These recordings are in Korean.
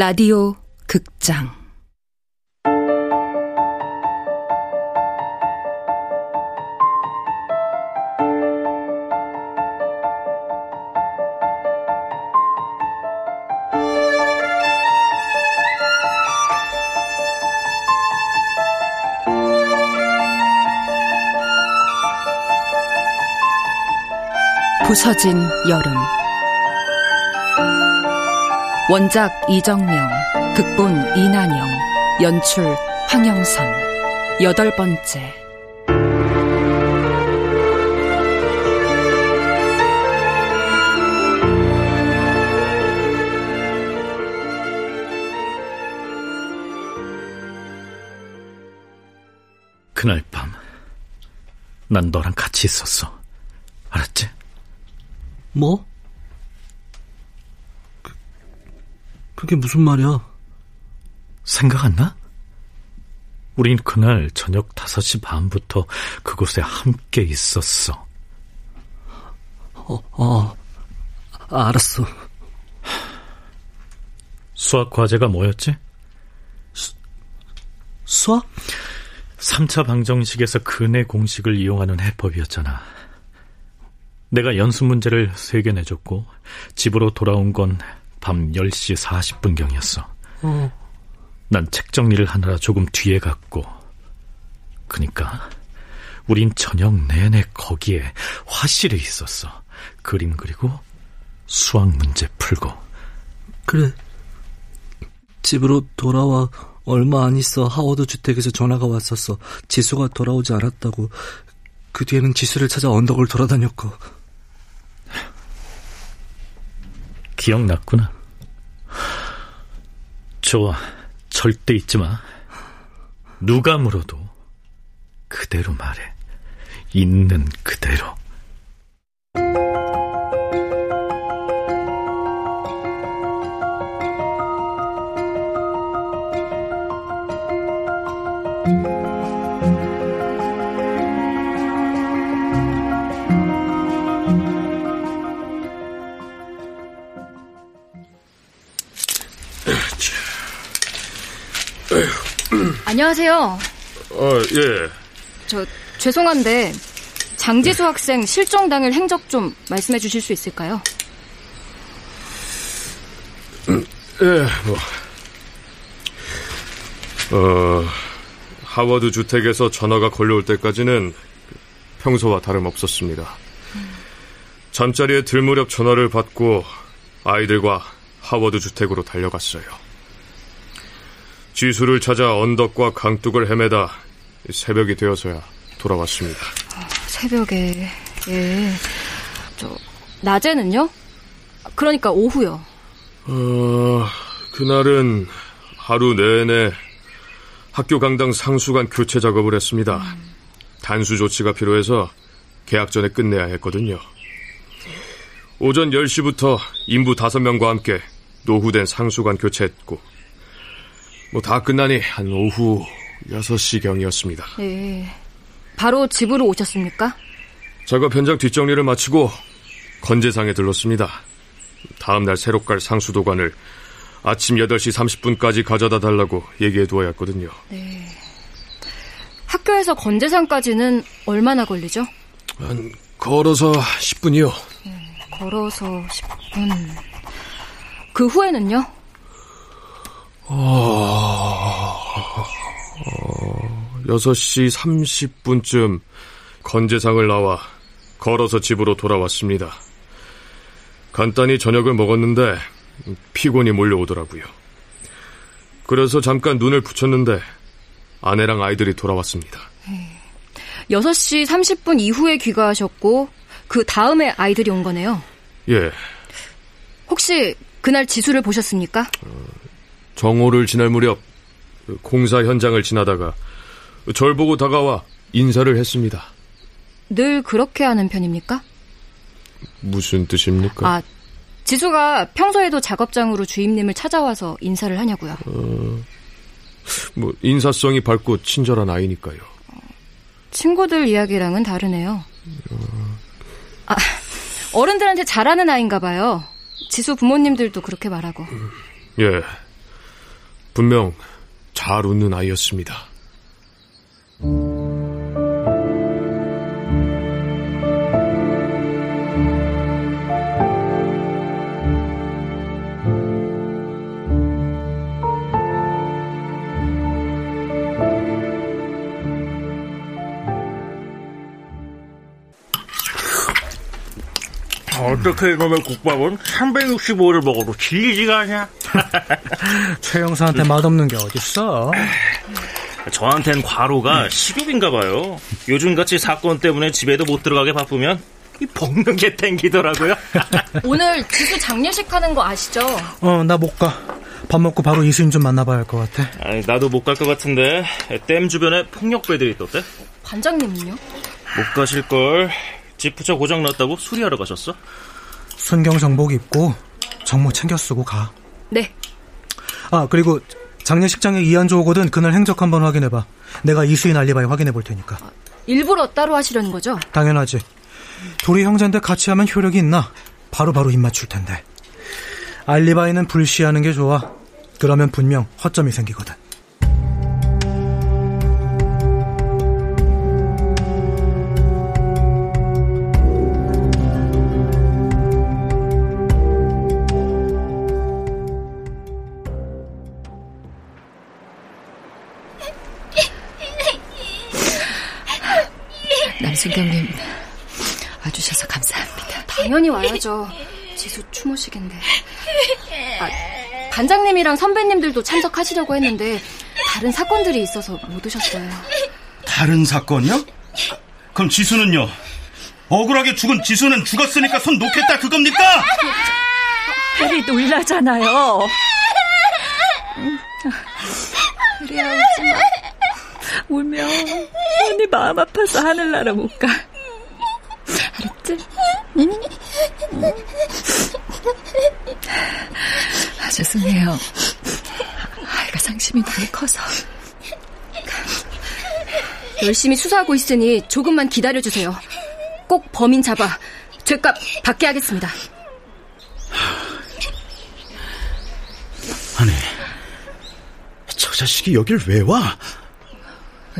라디오 극장. 부서진 여름 원작 이정명 극본 이난영 연출 황영선 여덟 번째 그날 밤 난 너랑 같이 있었어 알았지? 뭐? 그게 무슨 말이야? 생각 안 나? 우린 그날 저녁 5시 반부터 그곳에 함께 있었어. 어, 어, 아, 알았어. 수학 과제가 뭐였지? 수, 수학? 3차 방정식에서 근의 공식을 이용하는 해법이었잖아. 내가 연습 문제를 3개 내줬고 집으로 돌아온 건 밤 10시 40분경이었어. 어. 난책 정리를 하느라 조금 뒤에 갔고 그니까 우린 저녁 내내 거기에 화실에 있었어. 그림 그리고 수학 문제 풀고. 그래. 집으로 돌아와 얼마 안 있어 하워드 주택에서 전화가 왔었어. 지수가 돌아오지 않았다고. 그 뒤에는 지수를 찾아 언덕을 돌아다녔고. 기억났구나. 좋아. 절대 잊지 마. 누가 물어도 그대로 말해. 있는 그대로. 안녕하세요. 어, 예. 저, 죄송한데, 장지수 학생 실종 당일 행적 좀 말씀해 주실 수 있을까요? 음, 예, 뭐. 어, 하워드 주택에서 전화가 걸려올 때까지는 평소와 다름없었습니다. 잠자리에 들 무렵 전화를 받고 아이들과 하워드 주택으로 달려갔어요. 지수를 찾아 언덕과 강둑을 헤매다 새벽이 되어서야 돌아왔습니다. 아, 새벽에 예. 저 낮에는요? 그러니까 오후요. 어, 그날은 하루 내내 학교 강당 상수관 교체 작업을 했습니다. 음. 단수 조치가 필요해서 계약 전에 끝내야 했거든요. 오전 10시부터 인부 5명과 함께 노후된 상수관 교체했고 뭐 다 끝나니 한 오후 6시경이었습니다. 네. 바로 집으로 오셨습니까? 작업 현장 뒷정리를 마치고 건재상에 들렀습니다. 다음 날 새로 깔 상수도관을 아침 8시 30분까지 가져다 달라고 얘기해 두어야 했거든요. 네. 학교에서 건재상까지는 얼마나 걸리죠? 한 걸어서 10분이요. 네, 걸어서 10분. 그 후에는요? 어, 6시 30분쯤 건재상을 나와 걸어서 집으로 돌아왔습니다. 간단히 저녁을 먹었는데 피곤이 몰려오더라고요. 그래서 잠깐 눈을 붙였는데 아내랑 아이들이 돌아왔습니다. 6시 30분 이후에 귀가하셨고 그 다음에 아이들이 온 거네요. 예. 혹시 그날 지수를 보셨습니까? 어, 정오를 지날 무렵 공사 현장을 지나다가 절 보고 다가와 인사를 했습니다. 늘 그렇게 하는 편입니까? 무슨 뜻입니까? 아, 지수가 평소에도 작업장으로 주임님을 찾아와서 인사를 하냐고요. 어, 뭐 인사성이 밝고 친절한 아이니까요. 친구들 이야기랑은 다르네요. 어... 아, 어른들한테 잘하는 아인가 봐요. 지수 부모님들도 그렇게 말하고. 예. 분명 잘 웃는 아이였습니다. 어떻게 이놈의 국밥은 365를 먹어도 질리지가 않냐? 최 형사한테 맛없는 게 어딨어? 저한텐 과로가 식욕인가 봐요. 요즘같이 사건 때문에 집에도 못 들어가게 바쁘면 이 먹는 게 땡기더라고요. 오늘 지수 장례식 하는 거 아시죠? 어, 나 못 가. 밥 먹고 바로 이수인 좀 만나봐야 할 것 같아. 아니, 나도 못 갈 것 같은데 댐 주변에 폭력배들이 있던데? 관장님은요? 못 가실걸. 집 부처 고장 났다고 수리하러 가셨어? 순경 정복 입고 정모 챙겨 쓰고 가. 네. 아, 그리고 장례식장에 이한조 오거든 그날 행적 한번 확인해봐. 내가 이수인 알리바이 확인해 볼 테니까. 일부러 따로 하시려는 거죠? 당연하지. 둘이 형제인데 같이 하면 효력이 있나? 바로바로 바로 입 맞출 텐데. 알리바이는 불시하는 게 좋아. 그러면 분명 허점이 생기거든. 남순경님 와주셔서 감사합니다. 당연히 와야죠. 지수 추모식인데. 아, 반장님이랑 선배님들도 참석하시려고 했는데 다른 사건들이 있어서 못 오셨어요. 다른 사건이요? 그럼 지수는요? 억울하게 죽은 지수는 죽었으니까 손 놓겠다 그겁니까? 혜리 놀라잖아요. 혜리야 울지 마. 울면 언니 마음 아파서 하늘나라 못 가. 알았지? 응? 아, 죄송해요. 아이가 상심이 너무 커서. 열심히 수사하고 있으니 조금만 기다려주세요. 꼭 범인 잡아 죄값 받게 하겠습니다. 아니, 저 자식이 여길 왜 와?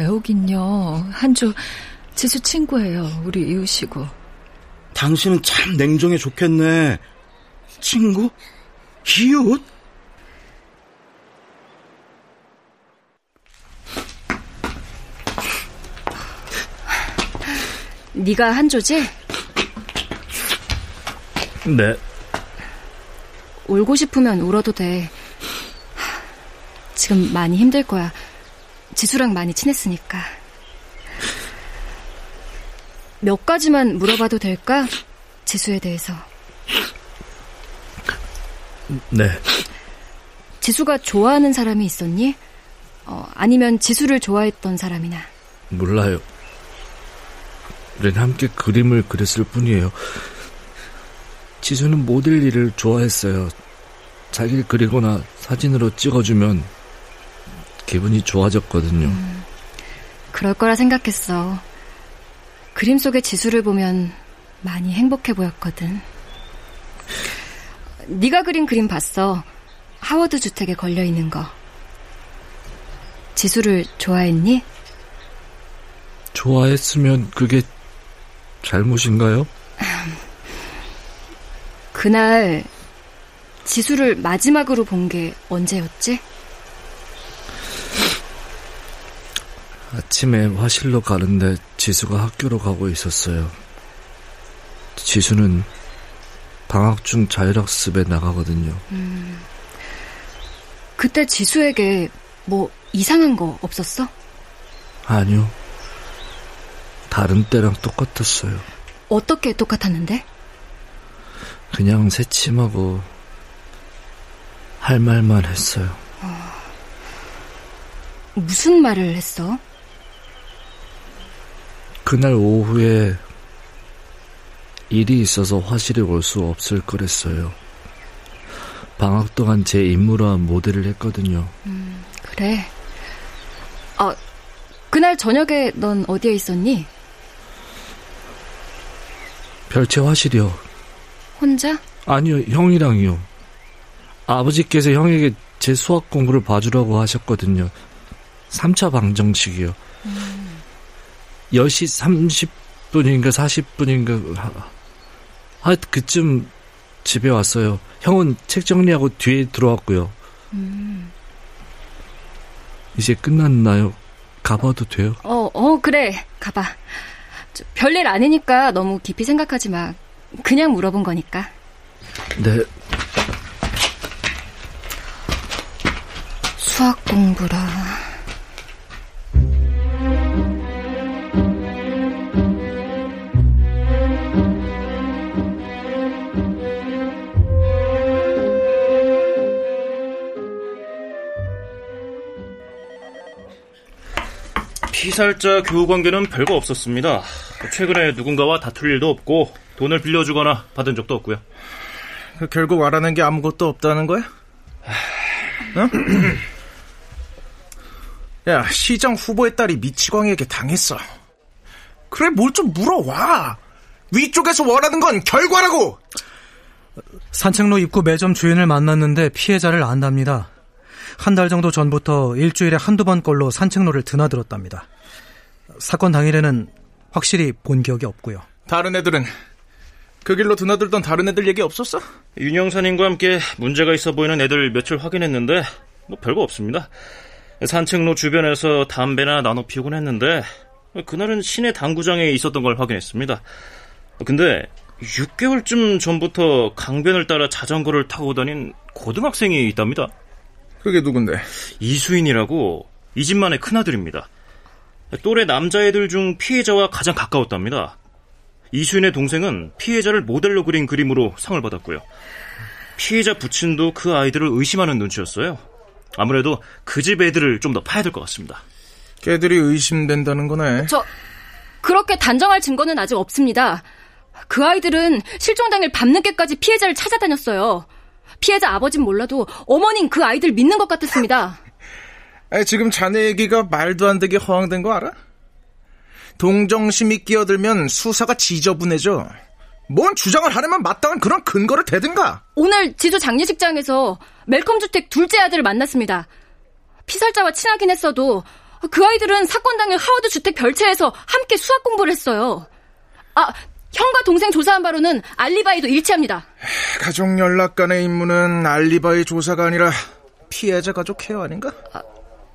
왜 오긴요. 한주 지수 친구예요. 우리 이웃이고. 당신은 참 냉정해 좋겠네. 친구? 이웃? 네가 한조지? 네. 울고 싶으면 울어도 돼. 지금 많이 힘들 거야. 지수랑 많이 친했으니까. 몇 가지만 물어봐도 될까? 지수에 대해서. 네. 지수가 좋아하는 사람이 있었니? 어, 아니면 지수를 좋아했던 사람이나. 몰라요. 우린 함께 그림을 그렸을 뿐이에요. 지수는 모델 일을 좋아했어요. 자기를 그리거나 사진으로 찍어주면 기분이 좋아졌거든요. 음, 그럴 거라 생각했어. 그림 속의 지수를 보면 많이 행복해 보였거든. 네가 그린 그림 봤어. 하워드 주택에 걸려 있는 거. 지수를 좋아했니? 좋아했으면 그게 잘못인가요? 그날 지수를 마지막으로 본 게 언제였지? 아침에 화실로 가는데 지수가 학교로 가고 있었어요. 지수는 방학 중 자율학습에 나가거든요. 음, 그때 지수에게 뭐 이상한 거 없었어? 아니요. 다른 때랑 똑같았어요. 어떻게 똑같았는데? 그냥 새침하고 할 말만 했어요. 어... 무슨 말을 했어? 그날 오후에 일이 있어서 화실에 올 수 없을 거랬어요. 방학 동안 제 인물화 모델을 했거든요. 음, 그래. 아, 그날 저녁에 넌 어디에 있었니? 별채 화실이요. 혼자? 아니요, 형이랑요. 아버지께서 형에게 제 수학 공부를 봐주라고 하셨거든요. 3차 방정식이요. 음. 10시 30분인가 40분인가 하, 그쯤 집에 왔어요. 형은 책 정리하고 뒤에 들어왔고요. 음. 이제 끝났나요? 가봐도 돼요? 어, 어, 그래. 가봐. 별일 아니니까 너무 깊이 생각하지 마. 그냥 물어본 거니까. 네. 수학 공부라. 피살자 교우 관계는 별거 없었습니다. 최근에 누군가와 다툴 일도 없고 돈을 빌려주거나 받은 적도 없고요. 그 결국 알아낸 게 아무것도 없다는 거야? 어? 야, 시장 후보의 딸이 미치광이에게 당했어. 그래, 뭘 좀 물어와. 위쪽에서 원하는 건 결과라고! 산책로 입구 매점 주인을 만났는데 피해자를 안답니다. 한 달 정도 전부터 일주일에 한두 번 꼴로 산책로를 드나들었답니다. 사건 당일에는 확실히 본 기억이 없고요. 다른 애들은 그 길로 드나들던 다른 애들 얘기 없었어? 윤영선님과 함께 문제가 있어 보이는 애들 며칠 확인했는데 뭐 별거 없습니다. 산책로 주변에서 담배나 나눠 피우곤 했는데 그날은 시내 당구장에 있었던 걸 확인했습니다. 근데 6개월쯤 전부터 강변을 따라 자전거를 타고 다닌 고등학생이 있답니다. 그게 누군데? 이수인이라고 이 집만의 큰아들입니다. 또래 남자애들 중 피해자와 가장 가까웠답니다. 이수인의 동생은 피해자를 모델로 그린 그림으로 상을 받았고요. 피해자 부친도 그 아이들을 의심하는 눈치였어요. 아무래도 그 집 애들을 좀 더 파야 될 것 같습니다. 걔들이 의심된다는 거네. 저 그렇게 단정할 증거는 아직 없습니다. 그 아이들은 실종 당일 밤늦게까지 피해자를 찾아다녔어요. 피해자 아버진 몰라도 어머닌 그 아이들 믿는 것 같았습니다. 아니, 지금 자네 얘기가 말도 안 되게 허황된 거 알아? 동정심이 끼어들면 수사가 지저분해져. 뭔 주장을 하려면 마땅한 그런 근거를 대든가. 오늘 지도 장례식장에서 멜컴 주택 둘째 아들을 만났습니다. 피살자와 친하긴 했어도 그 아이들은 사건 당일 하워드 주택 별채에서 함께 수학 공부를 했어요. 아, 형과 동생 조사한 바로는 알리바이도 일치합니다. 가족 연락관의 임무는 알리바이 조사가 아니라 피해자 가족 케어 아닌가? 아,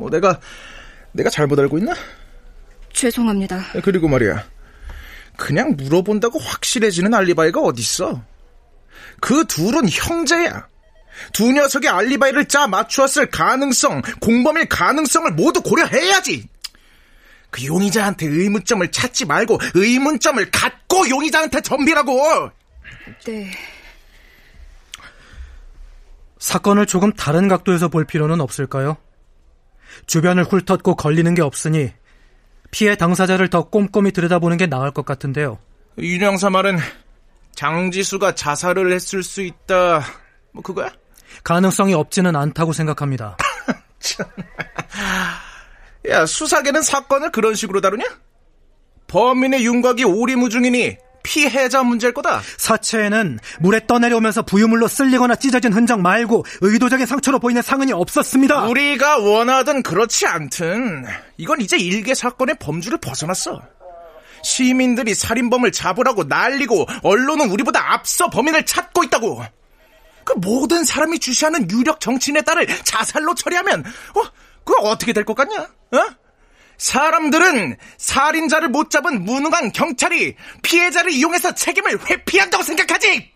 뭐 내가 내가 잘못 알고 있나? 죄송합니다. 그리고 말이야. 그냥 물어본다고 확실해지는 알리바이가 어딨어? 그 둘은 형제야. 두 녀석의 알리바이를 짜 맞추었을 가능성, 공범일 가능성을 모두 고려해야지. 그 용의자한테 의문점을 찾지 말고 의문점을 갖고 용의자한테 전비라고. 네. 사건을 조금 다른 각도에서 볼 필요는 없을까요? 주변을 훑었고 걸리는 게 없으니 피해 당사자를 더 꼼꼼히 들여다보는 게 나을 것 같은데요. 윤영사 말은 장지수가 자살을 했을 수 있다. 뭐 그거야? 가능성이 없지는 않다고 생각합니다. 야, 수사계는 사건을 그런 식으로 다루냐? 범인의 윤곽이 오리무중이니 피해자 문제일 거다. 사체에는 물에 떠내려오면서 부유물로 쓸리거나 찢어진 흔적 말고 의도적인 상처로 보이는 상흔이 없었습니다. 우리가 원하든 그렇지 않든 이건 이제 일개 사건의 범주를 벗어났어. 시민들이 살인범을 잡으라고 난리고 언론은 우리보다 앞서 범인을 찾고 있다고. 그 모든 사람이 주시하는 유력 정치인의 딸을 자살로 처리하면 어? 그거 어떻게 될 것 같냐? 어? 사람들은 살인자를 못 잡은 무능한 경찰이 피해자를 이용해서 책임을 회피한다고 생각하지.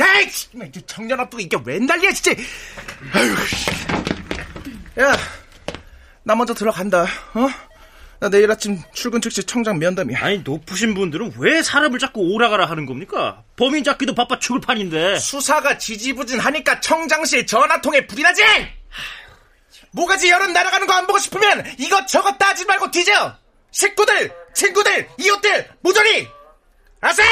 에이, 청년 앞두고 이게 웬 난리야, 진짜. 야, 나 먼저 들어간다. 어? 나 내일 아침 출근 즉시 청장 면담이야. 아니 높으신 분들은 왜 사람을 자꾸 오라가라 하는 겁니까? 범인 잡기도 바빠 죽을 판인데. 수사가 지지부진하니까 청장실 전화통에 불이 나지. 모가지 여름 날아가는 거 안 보고 싶으면 이것저것 따지 말고 뒤져! 식구들, 친구들, 이웃들, 모조리! 아세!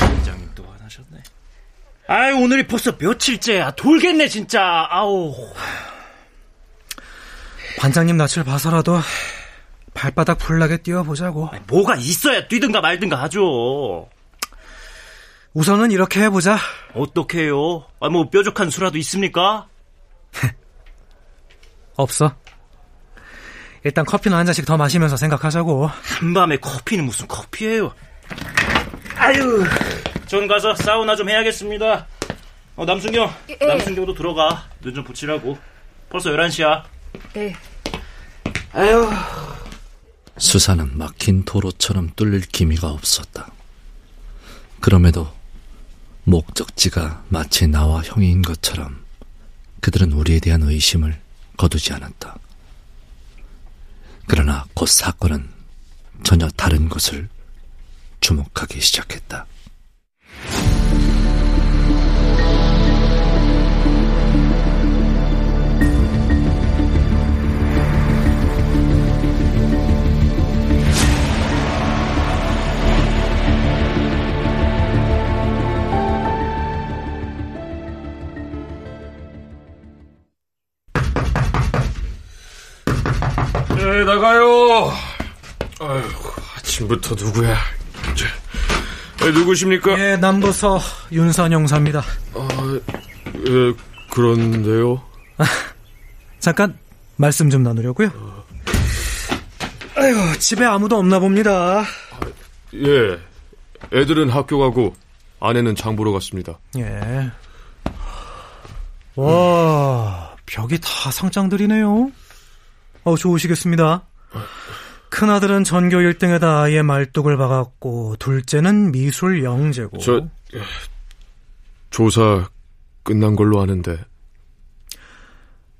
회장님 또 화나셨네. 아이, 오늘이 벌써 며칠째야. 돌겠네, 진짜. 아우. 관장님 낯을 봐서라도 발바닥 불나게 뛰어보자고. 뭐가 있어야 뛰든가 말든가 하죠. 우선은 이렇게 해보자. 어떻게 해요? 아, 뭐 뾰족한 수라도 있습니까? 없어. 일단 커피는 한 잔씩 더 마시면서 생각하자고. 한밤에 커피는 무슨 커피예요? 아유, 전 가서 사우나 좀 해야겠습니다. 어, 남순경, 예. 남순경도 들어가. 눈 좀 붙이라고. 벌써 11시야. 네. 아유. 수사는 막힌 도로처럼 뚫릴 기미가 없었다. 그럼에도 목적지가 마치 나와 형인 것처럼 그들은 우리에 대한 의심을 거두지 않았다. 그러나 곧 사건은 전혀 다른 것을 주목하기 시작했다. 네, 나가요. 아유, 아침부터 누구야? 저, 네, 누구십니까? 예, 남부서 윤선영사입니다. 아, 예, 그런데요. 잠깐 말씀 좀 나누려고요. 아유, 집에 아무도 없나 봅니다. 예, 애들은 학교 가고 아내는 장 보러 갔습니다. 예. 와, 벽이 다 상장들이네요. 어, 좋으시겠습니다. 큰아들은 전교 1등에다 아이의 말뚝을 박았고, 둘째는 미술 영재고. 저 조사 끝난 걸로 아는데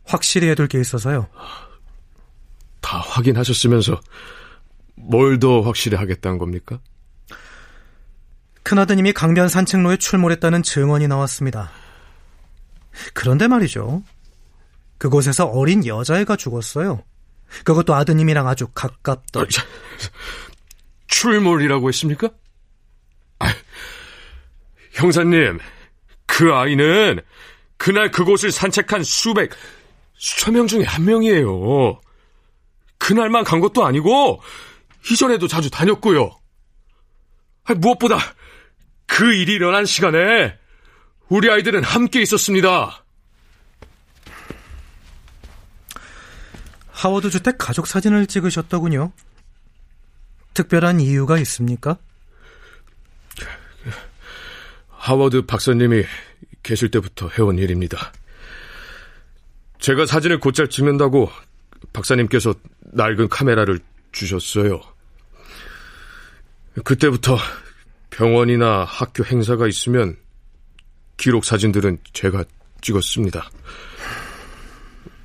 확실히 해둘 게 있어서요. 다 확인하셨으면서 뭘 더 확실히 하겠다는 겁니까? 큰아드님이 강변 산책로에 출몰했다는 증언이 나왔습니다. 그런데 말이죠. 그곳에서 어린 여자애가 죽었어요. 그것도 아드님이랑 아주 가깝던. 출몰이라고 했습니까? 아, 형사님, 그 아이는 그날 그곳을 산책한 수백, 수천 명 중에 한 명이에요. 그날만 간 것도 아니고, 이전에도 자주 다녔고요. 아, 무엇보다 그 일이 일어난 시간에 우리 아이들은 함께 있었습니다. 하워드 주택 가족 사진을 찍으셨더군요. 특별한 이유가 있습니까? 하워드 박사님이 계실 때부터 해온 일입니다. 제가 사진을 곧잘 찍는다고 박사님께서 낡은 카메라를 주셨어요. 그때부터 병원이나 학교 행사가 있으면 기록 사진들은 제가 찍었습니다.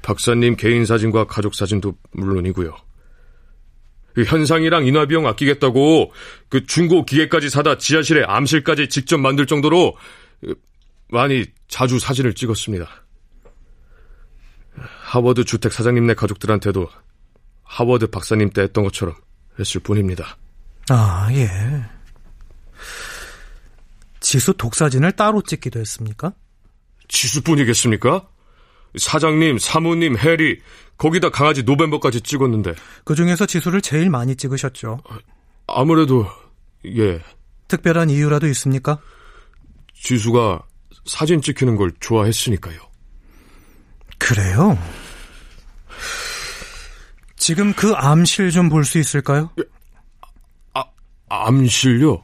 박사님 개인 사진과 가족 사진도 물론이고요. 그 현상이랑 인화 비용 아끼겠다고 그 중고 기계까지 사다 지하실에 암실까지 직접 만들 정도로 많이 자주 사진을 찍었습니다. 하워드 주택 사장님네 가족들한테도 하워드 박사님 때 했던 것처럼 했을 뿐입니다. 아, 예. 지수 독사진을 따로 찍기도 했습니까? 지수뿐이겠습니까? 사장님, 사모님, 해리, 거기다 강아지 노벤버까지 찍었는데. 그 중에서 지수를 제일 많이 찍으셨죠. 아무래도, 예. 특별한 이유라도 있습니까? 지수가 사진 찍히는 걸 좋아했으니까요. 그래요? 지금 그 암실 좀 볼 수 있을까요? 아, 암실요?